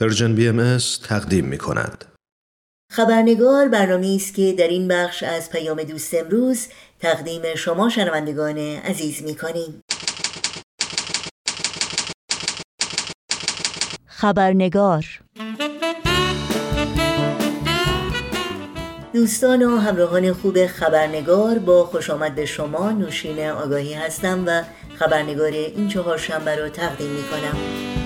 پرژن بی ام تقدیم می کند. خبرنگار برنامه است که در این بخش از پیام دوست امروز تقدیم شما شنوندگان عزیز می کنیم. خبرنگار دوستان و همراهان خوب خبرنگار با خوش آمد به شما نوشین آگاهی هستم و خبرنگار این چهار شنبه را تقدیم می کنم.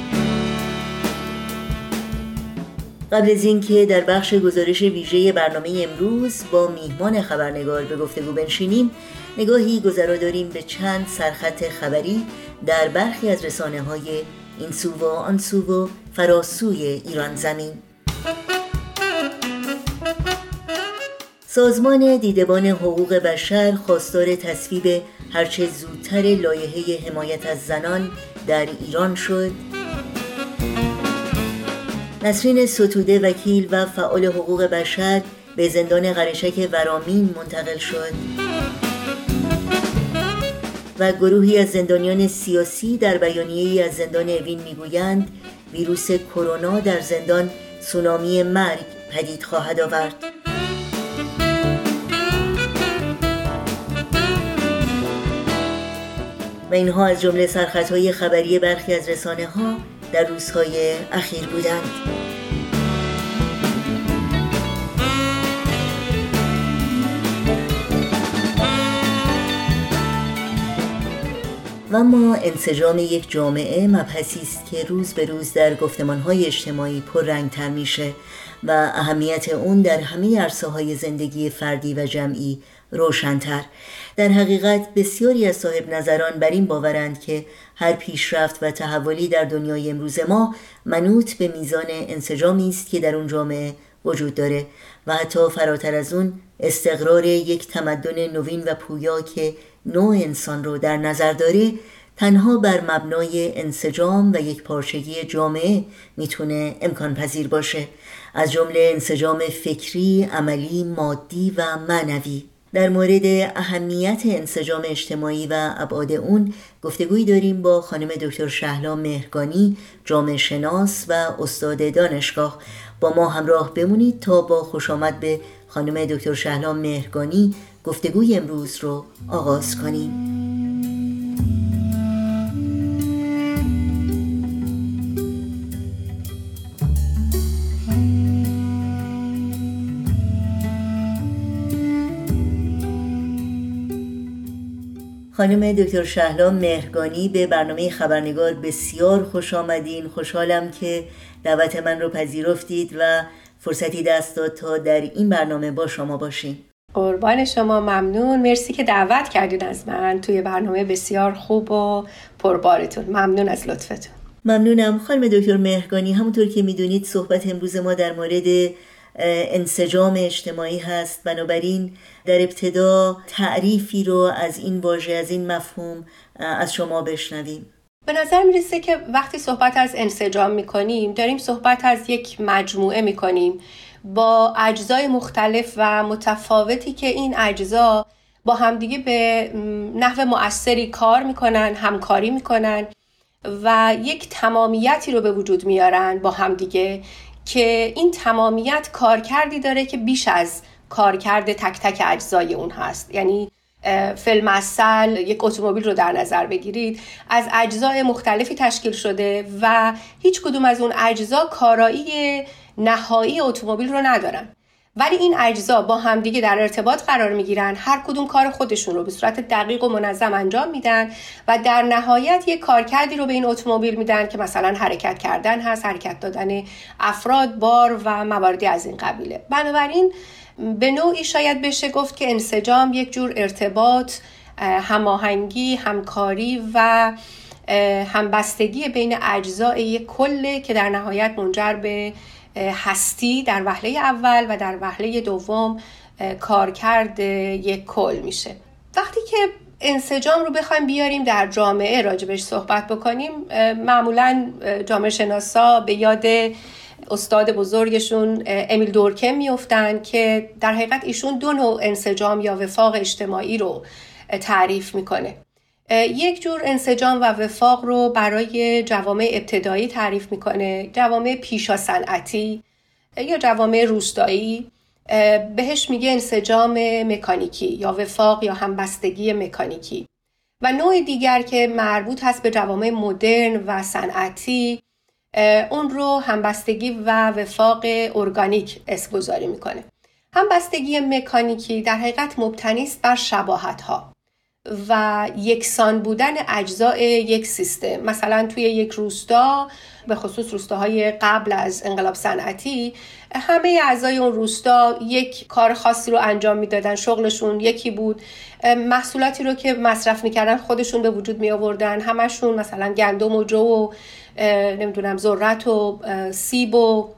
قبل از اینکه در بخش گزارش ویژه برنامه امروز با میهمان خبرنگار به گفتگو بنشینیم نگاهی گذرا داریم به چند سرخط خبری در برخی از رسانه های این سو و آن سو و فراسوی ایران زمین. سازمان دیدبان حقوق بشر خواستار تصویب هرچه زودتر لایحه حمایت از زنان در ایران شد. نسرین ستوده وکیل و فعال حقوق بشر به زندان قرشک ورامین منتقل شد. و گروهی از زندانیان سیاسی در بیانیه‌ای از زندان اوین می‌گویند ویروس کرونا در زندان سونامی مرگ پدید خواهد آورد. و اینها از جمله سرخطهای خبری برخی از رسانه ها در روزهای اخیر بودند. و ما انسجام یک جامعه مبحثی است که روز به روز در گفتمانهای اجتماعی پررنگتر میشه و اهمیت اون در همه عرصه های زندگی فردی و جمعی روشنتر. در حقیقت بسیاری از صاحب نظران بر این باورند که هر پیشرفت و تحولی در دنیای امروز ما منوط به میزان انسجامی است که در اون جامعه وجود داره و حتی فراتر از اون استقرار یک تمدن نوین و پویا که نوع انسان رو در نظر داره تنها بر مبنای انسجام و یک پارچگی جامعه می‌تونه امکان پذیر باشه. از جمله انسجام فکری، عملی، مادی و معنوی. در مورد اهمیت انسجام اجتماعی و ابعاد اون گفتگویی داریم با خانم دکتر شهلا مهرگانی جامعه شناس و استاد دانشگاه. با ما همراه بمونید تا با خوش آمد به خانم دکتر شهلا مهرگانی گفتگوی امروز رو آغاز کنیم. خانم دکتر شهلا مهرگانی به برنامه خبرنگار بسیار خوش آمدین. خوشحالم که دعوت من رو پذیرفتید و فرصتی دست داد تا در این برنامه با شما باشیم. قربان شما ممنون. مرسی که دعوت کردین از من. توی برنامه بسیار خوب و پربارتون. ممنون از لطفتون. ممنونم. خانم دکتر مهرگانی همونطور که می‌دونید صحبت امروز ما در مورد انسجام اجتماعی هست. بنابراین در ابتدا تعریفی رو از این واژه از این مفهوم از شما بشنویم. به نظر می‌رسه که وقتی صحبت از انسجام می‌کنیم داریم صحبت از یک مجموعه می‌کنیم. با اجزای مختلف و متفاوتی که این اجزا با همدیگه به نحو مؤثری کار می‌کنن همکاری می‌کنن و یک تمامیتی رو به وجود میارن با همدیگه. که این تمامیت کارکردی داره که بیش از کارکرد تک تک اجزای اون هست. یعنی فیلم اصل یک اتومبیل رو در نظر بگیرید. از اجزای مختلفی تشکیل شده و هیچ کدوم از اون اجزا کارایی نهایی اتومبیل رو ندارن. ولی این اجزا با همدیگه در ارتباط قرار می‌گیرن. هر کدوم کار خودشون رو به صورت دقیق و منظم انجام میدن و در نهایت یک کارکردی رو به این اتومبیل میدن که مثلا حرکت کردن هست حرکت دادن افراد بار و مواردی از این قبیله. بنابراین به نوعی شاید بشه گفت که انسجام یک جور ارتباط هماهنگی همکاری و همبستگی بین اجزای یک کله که در نهایت منجر به هستی در وهله اول و در وهله دوم کارکرد یک کل میشه. وقتی که انسجام رو بخوایم بیاریم در جامعه راجبش صحبت بکنیم معمولا جامعه شناسا به یاد استاد بزرگشون امیل دورکم میفتن که در حقیقت ایشون دو نوع انسجام یا وفاق اجتماعی رو تعریف می‌کنه. یک جور انسجام و وفاق رو برای جوامع ابتدایی تعریف می‌کنه. جوامع پیشا صنعتی یا جوامع روستایی. بهش میگه انسجام مکانیکی یا وفاق یا همبستگی مکانیکی. و نوع دیگر که مربوط هست به جوامع مدرن و صنعتی اون رو همبستگی و وفاق ارگانیک اسم می‌کنه. همبستگی مکانیکی در حقیقت مبتنی است بر شباهت ها و یکسان بودن اجزای یک سیستم. مثلا توی یک روستا به خصوص روستاهای قبل از انقلاب صنعتی همه اعضای اون روستا یک کار خاصی رو انجام می‌دادن شغلشون یکی بود. محصولاتی رو که مصرف می‌کردن خودشون به وجود می آوردن همشون مثلا گندم و جو و نمی‌دونم ذرت و سیب و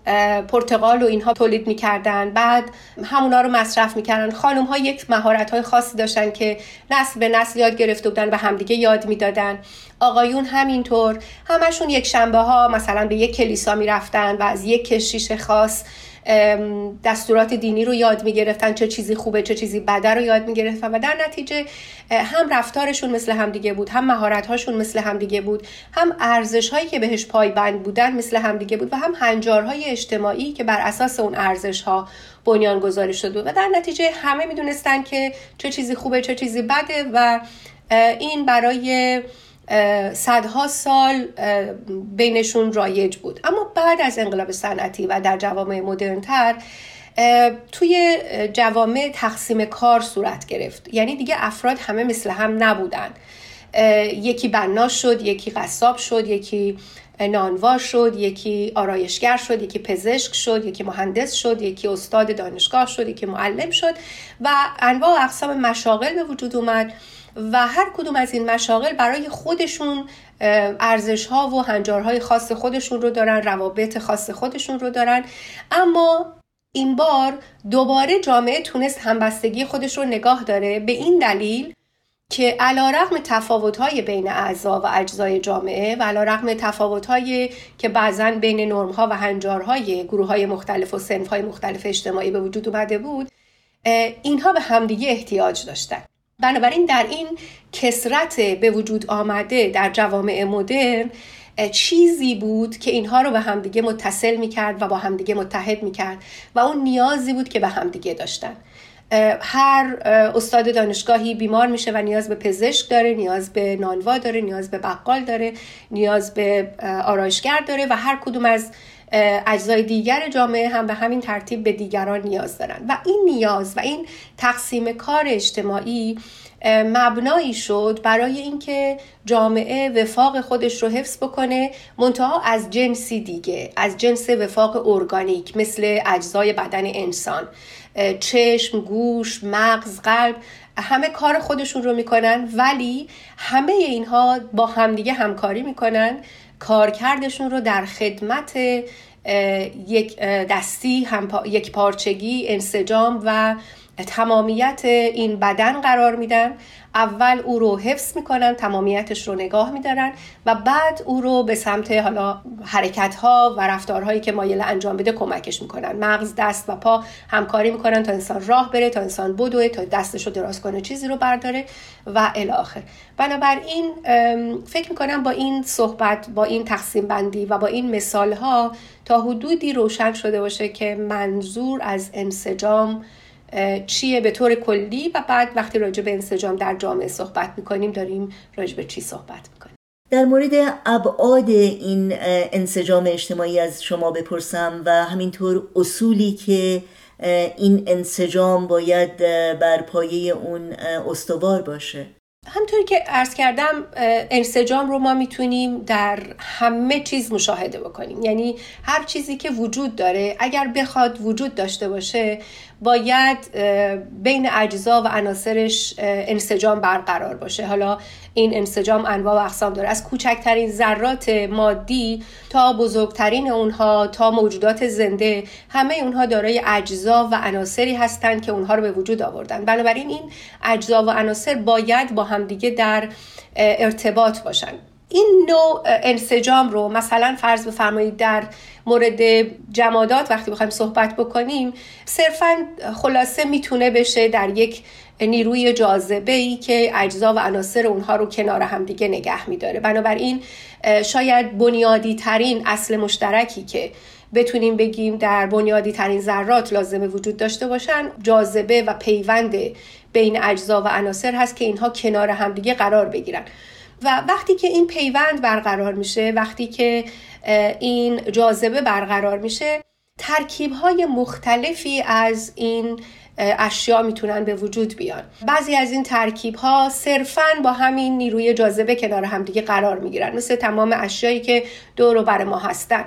پرتقال و اینها تولید می‌کردن. بعد همونا رو مصرف می‌کردن. خانم ها یک مهارت های خاصی داشتن که نسل به نسل یاد گرفته بودن و همدیگه یاد می‌دادن. آقایون همینطور. همشون یک شنبه ها مثلا به یک کلیسا می‌رفتن و از یک کشیش خاص دستورات دینی رو یاد می‌گرفتن چه چیزی خوبه چه چیزی بده رو یاد می‌گرفتن و در نتیجه هم رفتارشون مثل همدیگه بود هم مهارتهاشون مثل همدیگه بود هم ارزش هایی که بهش پایبند بودن مثل همدیگه بود و هم هنجارهای اجتماعی که بر اساس اون ارزش ها بنیان گذاری شده بود. و در نتیجه همه می‌دونستن که چه چیزی خوبه چه چیزی بده و این برای صدها سال بینشون رایج بود. اما بعد از انقلاب صنعتی و در جوامع مدرنتر توی جوامع تقسیم کار صورت گرفت. یعنی دیگه افراد همه مثل هم نبودن. یکی بنا شد یکی قصاب شد یکی نانوا شد یکی آرایشگر شد یکی پزشک شد یکی مهندس شد یکی استاد دانشگاه شد یکی معلم شد و انواع اقسام مشاغل به وجود اومد. و هر کدوم از این مشاغل برای خودشون ارزش ها و هنجارهای خاص خودشون رو دارن روابط خاص خودشون رو دارن. اما این بار دوباره جامعه تونست همبستگی خودش رو نگاه داره به این دلیل که علا رقم تفاوت بین اعضا و اجزای جامعه و علا رقم تفاوت که بعضا بین نرم ها و هنجارهای گروه های مختلف و سنف های مختلف اجتماعی به وجود اومده بود اینها به همدیگه احتیاج داشتن. بنابراین در این کسرت به وجود آمده در جوامع مدرن چیزی بود که اینها رو به همدیگه متصل می‌کرد و با همدیگه متحد می‌کرد و اون نیازی بود که به همدیگه داشتن. هر استاد دانشگاهی بیمار میشه و نیاز به پزشک داره نیاز به نانوا داره نیاز به بقال داره نیاز به آرایشگر داره و هر کدوم از اجزای دیگر جامعه هم به همین ترتیب به دیگران نیاز دارن. و این نیاز و این تقسیم کار اجتماعی مبنایی شد برای اینکه جامعه وفاق خودش رو حفظ بکنه منتها از جنسی دیگه از جنس وفاق ارگانیک مثل اجزای بدن انسان. چشم، گوش، مغز، قلب همه کار خودشون رو می‌کنن ولی همه اینها با همدیگه همکاری می‌کنن. کارکردشون رو در خدمت یک دستی یک پارچگی انسجام و تمامیت این بدن قرار میدن. اول او رو حفظ می‌کنن تمامیتش رو نگاه میدارن و بعد او رو به سمت حالا حرکت ها و رفتارهایی که مایل انجام بده کمکش می‌کنن. مغز دست و پا همکاری می‌کنن تا انسان راه بره تا انسان بدوه تا دستش رو دراز کنه چیزی رو برداره و الاخر بنابراین فکر می‌کنم با این صحبت با این تقسیم بندی و با این مثال ها تا حدودی روشن شده باشه که منظور از انسجام چیه به طور کلی و بعد وقتی راجع به انسجام در جامعه صحبت می‌کنیم داریم راجع به چی صحبت می‌کنیم؟ در مورد ابعاد این انسجام اجتماعی از شما بپرسم و همینطور اصولی که این انسجام باید بر پایه اون استوار باشه. همطوری که عرض کردم انسجام رو ما می‌تونیم در همه چیز مشاهده بکنیم. یعنی هر چیزی که وجود داره اگر بخواد وجود داشته باشه باید بین اجزا و عناصرش انسجام برقرار باشه. حالا این انسجام انواع و اقسام داره. از کوچکترین ذرات مادی تا بزرگترین اونها تا موجودات زنده همه اونها دارای اجزا و عناصری هستند که اونها رو به وجود آوردن. بنابراین این اجزا و عناصر باید با همدیگه در ارتباط باشن. این نوع انسجام رو مثلا فرض بفرمایید در مورد جمادات وقتی بخوایم صحبت بکنیم صرفا خلاصه می‌تونه بشه در یک نیروی جاذبه ای که اجزا و عناصر اونها رو کنار همدیگه نگه میداره. بنابراین شاید بنیادی ترین اصل مشترکی که بتونیم بگیم در بنیادی ترین ذرات لازمه وجود داشته باشن جاذبه و پیوند بین اجزا و عناصر هست که اینها کنار همدیگه قرار بگیرن. و وقتی که این پیوند برقرار میشه وقتی که این جاذبه برقرار میشه ترکیب های مختلفی از این اشیا می‌تونن به وجود بیان. بعضی از این ترکیب ها صرفا با همین نیروی جاذبه کنار همدیگه قرار می‌گیرن مثل تمام اشیایی که دور و بر ما هستن.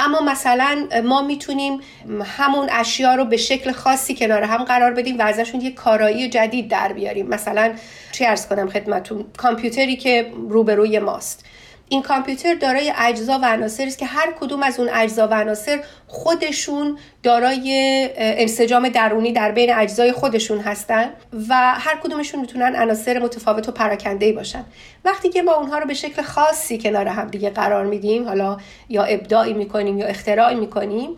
اما مثلا ما می‌تونیم همون اشیا رو به شکل خاصی کنار هم قرار بدیم و ازشون یک کارایی جدید در بیاریم. مثلا چی ارز کنم خدمتون کامپیوتری که روبروی ماست. این کامپیوتر دارای اجزا و عناصری است که هر کدوم از اون اجزا و عناصر خودشون دارای انسجام درونی در بین اجزای خودشون هستن و هر کدومشون می‌تونن عناصر متفاوت و پراکنده باشن. وقتی که ما اونها رو به شکل خاصی کنار هم دیگه قرار میدیم حالا یا ابداعی می‌کنیم یا اختراعی می‌کنیم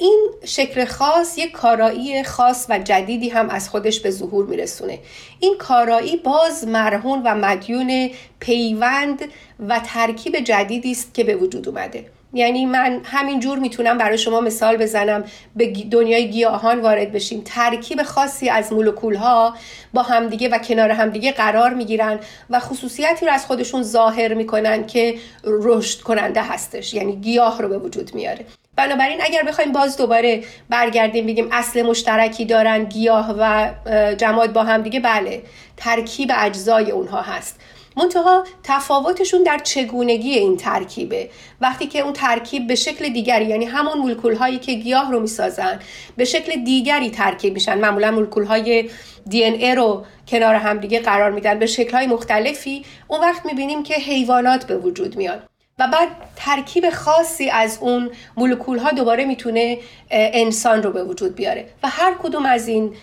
این شکل خاص یک کارایی خاص و جدیدی هم از خودش به ظهور میرسونه. این کارایی باز مرهون و مدیون پیوند و ترکیب جدیدی است که به وجود اومده. یعنی من همین جور می‌تونم برای شما مثال بزنم به دنیای گیاهان وارد بشیم. ترکیب خاصی از مولکول ها با همدیگه و کنار همدیگه قرار می‌گیرن و خصوصیتی رو از خودشون ظاهر می‌کنن که رشد کننده هستش یعنی گیاه رو به وجود میاره. بنابراین اگر بخوایم باز دوباره برگردیم بگیم اصل مشترکی دارن گیاه و جماد با هم دیگه بله ترکیب اجزای اونها هست. منتها تفاوتشون در چگونگی این ترکیبه. وقتی که اون ترکیب به شکل دیگری یعنی همون مولکول هایی که گیاه رو می‌سازن به شکل دیگری ترکیب میشن. معمولا مولکول های دی ای رو کنار همدیگه قرار میدن. به شکل های مختلفی اون وقت می‌بینیم که حیوانات به وجود میان. و بعد ترکیب خاصی از اون مولکول ها دوباره می‌تونه انسان رو به وجود بیاره. و هر کدوم از این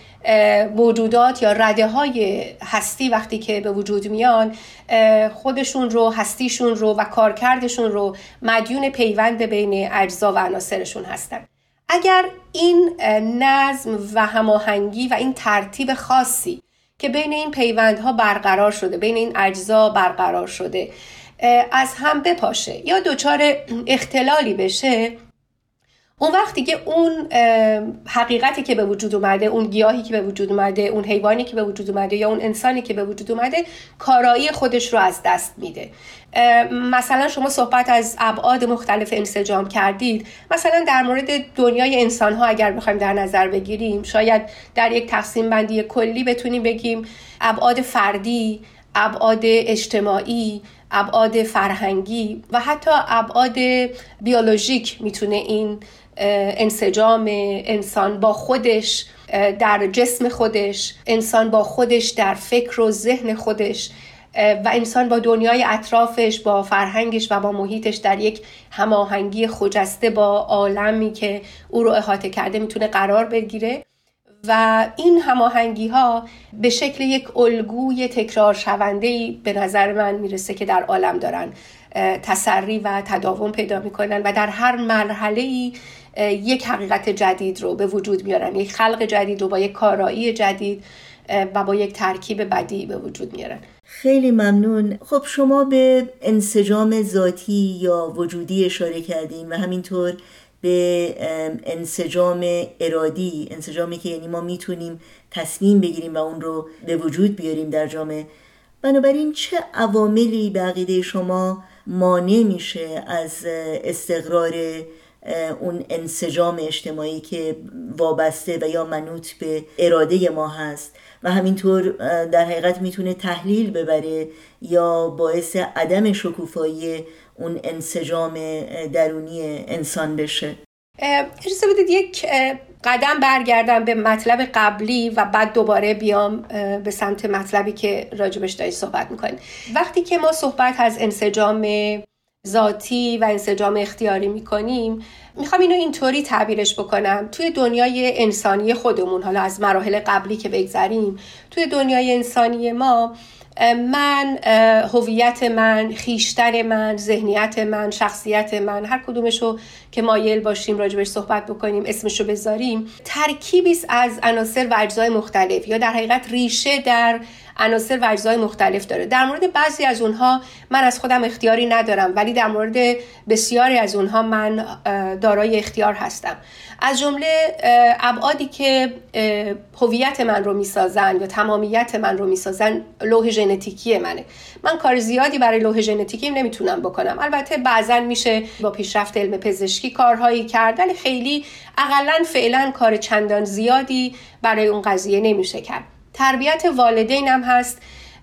موجودات یا رده های هستی وقتی که به وجود میان خودشون رو هستیشون رو و کارکردشون رو مدیون پیوند بین اجزا و عناصرشون هستن. اگر این نظم و هماهنگی و این ترتیب خاصی که بین این پیوندها برقرار شده بین این اجزا برقرار شده از هم بپاشه یا دچار اختلالی بشه اون وقت دیگه اون حقیقتی که به وجود اومده اون گیاهی که به وجود اومده اون حیوانی که به وجود اومده یا اون انسانی که به وجود اومده کارایی خودش رو از دست میده. مثلا شما صحبت از ابعاد مختلف انسجام کردید. مثلا در مورد دنیای انسان ها اگر بخوایم در نظر بگیریم شاید در یک تقسیم بندی کلی بتونیم بگیم ابعاد فردی ابعاد اجتماعی ابعاد فرهنگی و حتی ابعاد بیولوژیک می‌تونه این انسجام انسان با خودش در جسم خودش انسان با خودش در فکر و ذهن خودش و انسان با دنیای اطرافش با فرهنگش و با محیطش در یک هماهنگی خجسته با عالمی که او رو احاطه کرده می‌تونه قرار بگیره. و این هماهنگی ها به شکل یک الگوی تکرار شونده به نظر من می‌رسه که در عالم دارن تسری و تداوم پیدا می‌کنن و در هر مرحله ای یک حقیقت جدید رو به وجود میارن. یک خلق جدید رو با یک کارایی جدید و با یک ترکیب بدی به وجود میارن. خیلی ممنون. خب شما به انسجام ذاتی یا وجودی اشاره کردین و همینطور به انسجام ارادی انسجامی که یعنی ما می‌تونیم تصمیم بگیریم و اون رو به وجود بیاریم در جامعه. بنابراین چه عواملی به عقیده شما مانع میشه از استقرار اون انسجام اجتماعی که وابسته و یا منوط به اراده ما هست و همینطور در حقیقت می‌تونه تحلیل ببره یا باعث عدم شکوفایی اون انسجام درونی انسان بشه. اجازه بدید یک قدم برگردم به مطلب قبلی و بعد دوباره بیام به سمت مطلبی که راجبش دارید صحبت می‌کنید. وقتی که ما صحبت از انسجام ذاتی و انسجام اختیاری می‌کنیم. می‌خوام اینو اینطوری تعبیرش بکنم. توی دنیای انسانی خودمون حالا از مراحل قبلی که بگذریم توی دنیای انسانی ما من هویت من خیشتن من ذهنیت من شخصیت من هر کدومشو که مایل باشیم راجبش صحبت بکنیم اسمشو بذاریم ترکیبی از عناصر و اجزای مختلف یا در حقیقت ریشه در عناصر و اجزای مختلف داره. در مورد بعضی از اونها من از خودم اختیاری ندارم ولی در مورد بسیاری از اونها من دارای اختیار هستم. از جمله ابعادی که هویت من رو می‌سازن یا تمامیت من رو می‌سازن لوح ژنتیکی منه. من کار زیادی برای لوح ژنتیکیم نمی‌تونم بکنم. البته بعضا میشه با پیشرفت علم پزشکی کارهایی کردن خیلی اقلا فعلا کار چندان زیادی برای اون قضیه نمیشه کرد. تربیت والدینم هست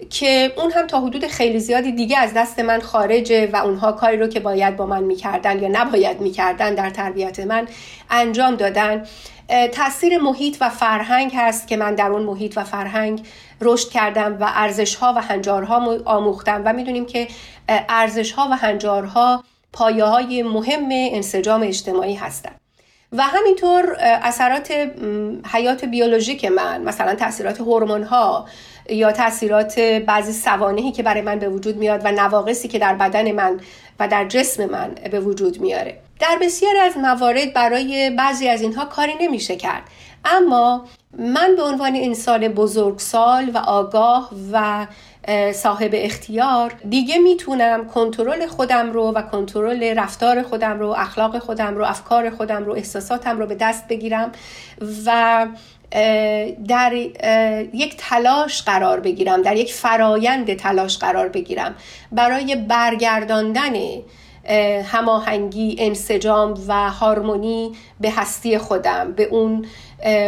که اون هم تا حدود خیلی زیادی دیگه از دست من خارجه و اونها کاری رو که باید با من می‌کردن یا نباید می‌کردن در تربیت من انجام دادن. تاثیر محیط و فرهنگ هست که من در اون محیط و فرهنگ رشد کردم و ارزش ها و هنجارها آموختم و می‌دونیم که ارزش ها و هنجارها پایه های مهم انسجام اجتماعی هستند و همینطور اثرات حیات بیولوژیک من مثلا تاثیرات هورمون ها یا تاثیرات بعضی سوانهی که برای من به وجود میاد و نواقصی که در بدن من و در جسم من به وجود میاره. در بسیاری از موارد برای بعضی از اینها کاری نمیشه کرد. اما من به عنوان انسان بزرگسال و آگاه و صاحب اختیار. دیگه می‌تونم کنترل خودم رو و کنترل رفتار خودم رو اخلاق خودم رو افکار خودم رو احساساتم رو به دست بگیرم و در یک تلاش قرار بگیرم در یک فرایند تلاش قرار بگیرم. برای برگرداندن هماهنگی انسجام و هارمونی به هستی خودم به اون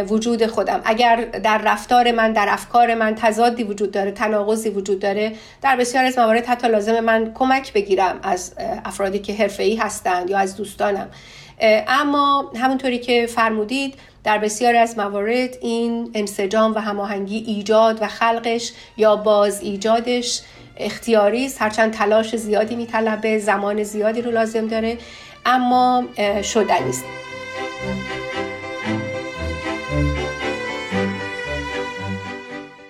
وجود خودم. اگر در رفتار من در افکار من تضادی وجود داره تناقضی وجود داره در بسیار از موارد حتی لازم من کمک بگیرم از افرادی که حرفه‌ای هستند یا از دوستانم. اما همونطوری که فرمودید در بسیاری از موارد این انسجام و هماهنگی ایجاد و خلقش یا باز ایجادش اختیاری است. هرچند تلاش زیادی میطلبه زمان زیادی رو لازم داره اما شدنی است.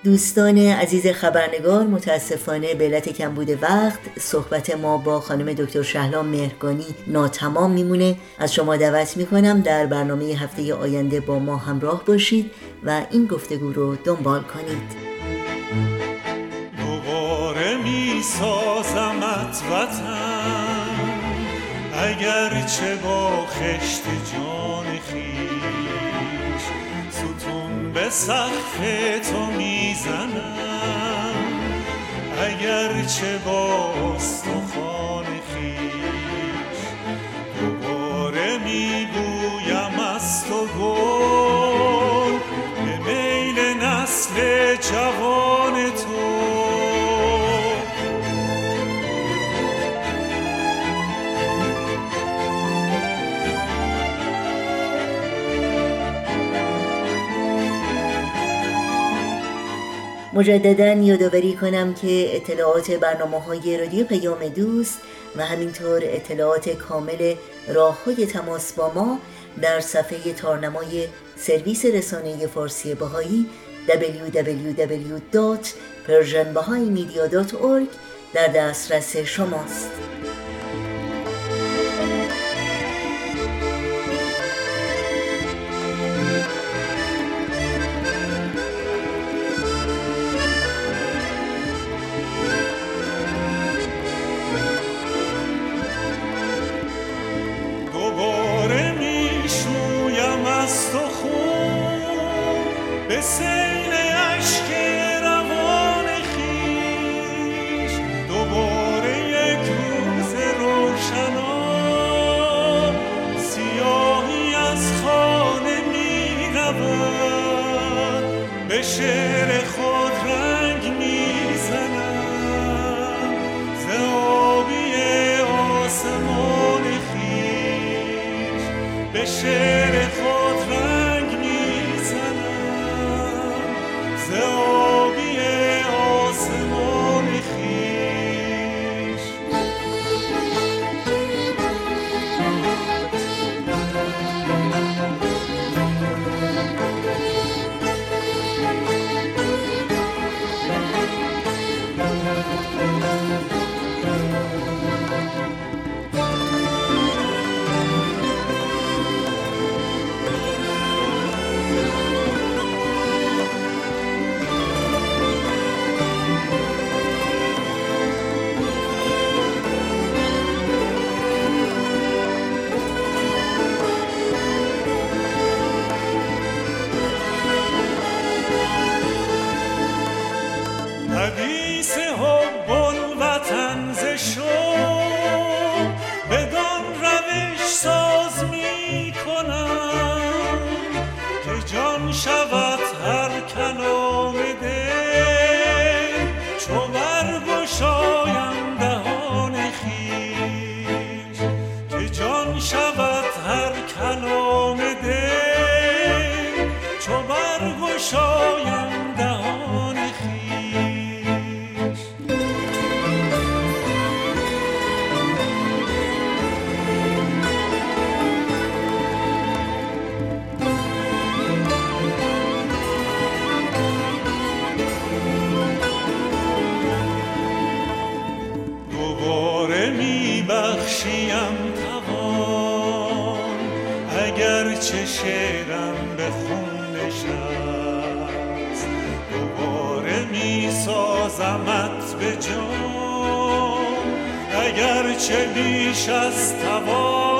دوستان عزیز خبرنگار متاسفانه به علت کمبود وقت صحبت ما با خانم دکتر شهلا مهرگانی ناتمام میمونه. از شما دعوت می‌کنم در برنامه هفته آینده با ما همراه باشید و این گفتگو رو دنبال کنید. دوباره میسازمت وطن اگر چه با خشت جان خیش به سقف تو می‌زنم. اگر چه با استخوان مجددا یادآوری کنم که اطلاعات برنامه های رادیو پیام دوست و همینطور اطلاعات کامل راه های تماس با ما در صفحه تارنمای سرویس رسانه فارسی بهایی www.persianbahaimedia.org در دسترس شماست. اگرچه شعرم به خون نشست دوباره می سازمت به جان. اگرچه بیش از توان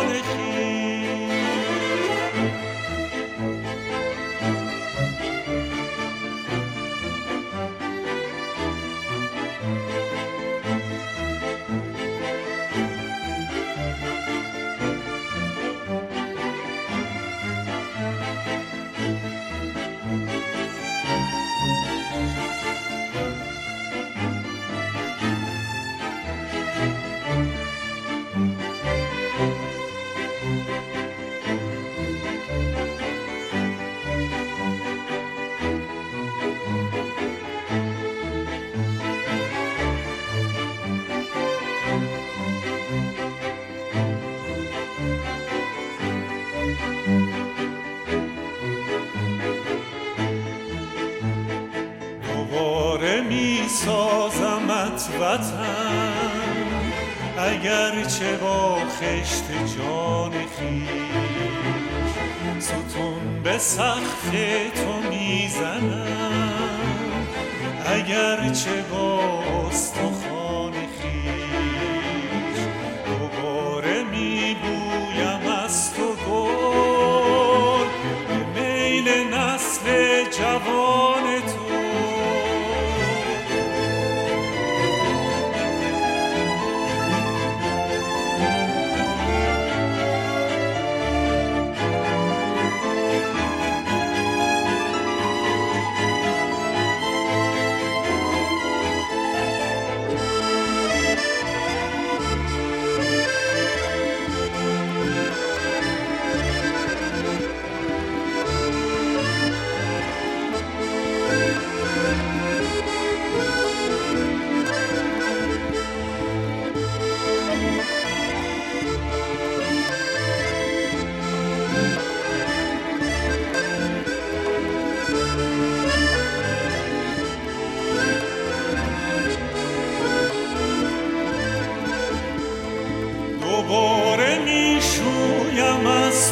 وطن اگرچه با خشت جان خیش ستون به سخت تو می‌زنم اگرچه با استخوان خیش دوباره میبویم از تو گل به میل نسل جوان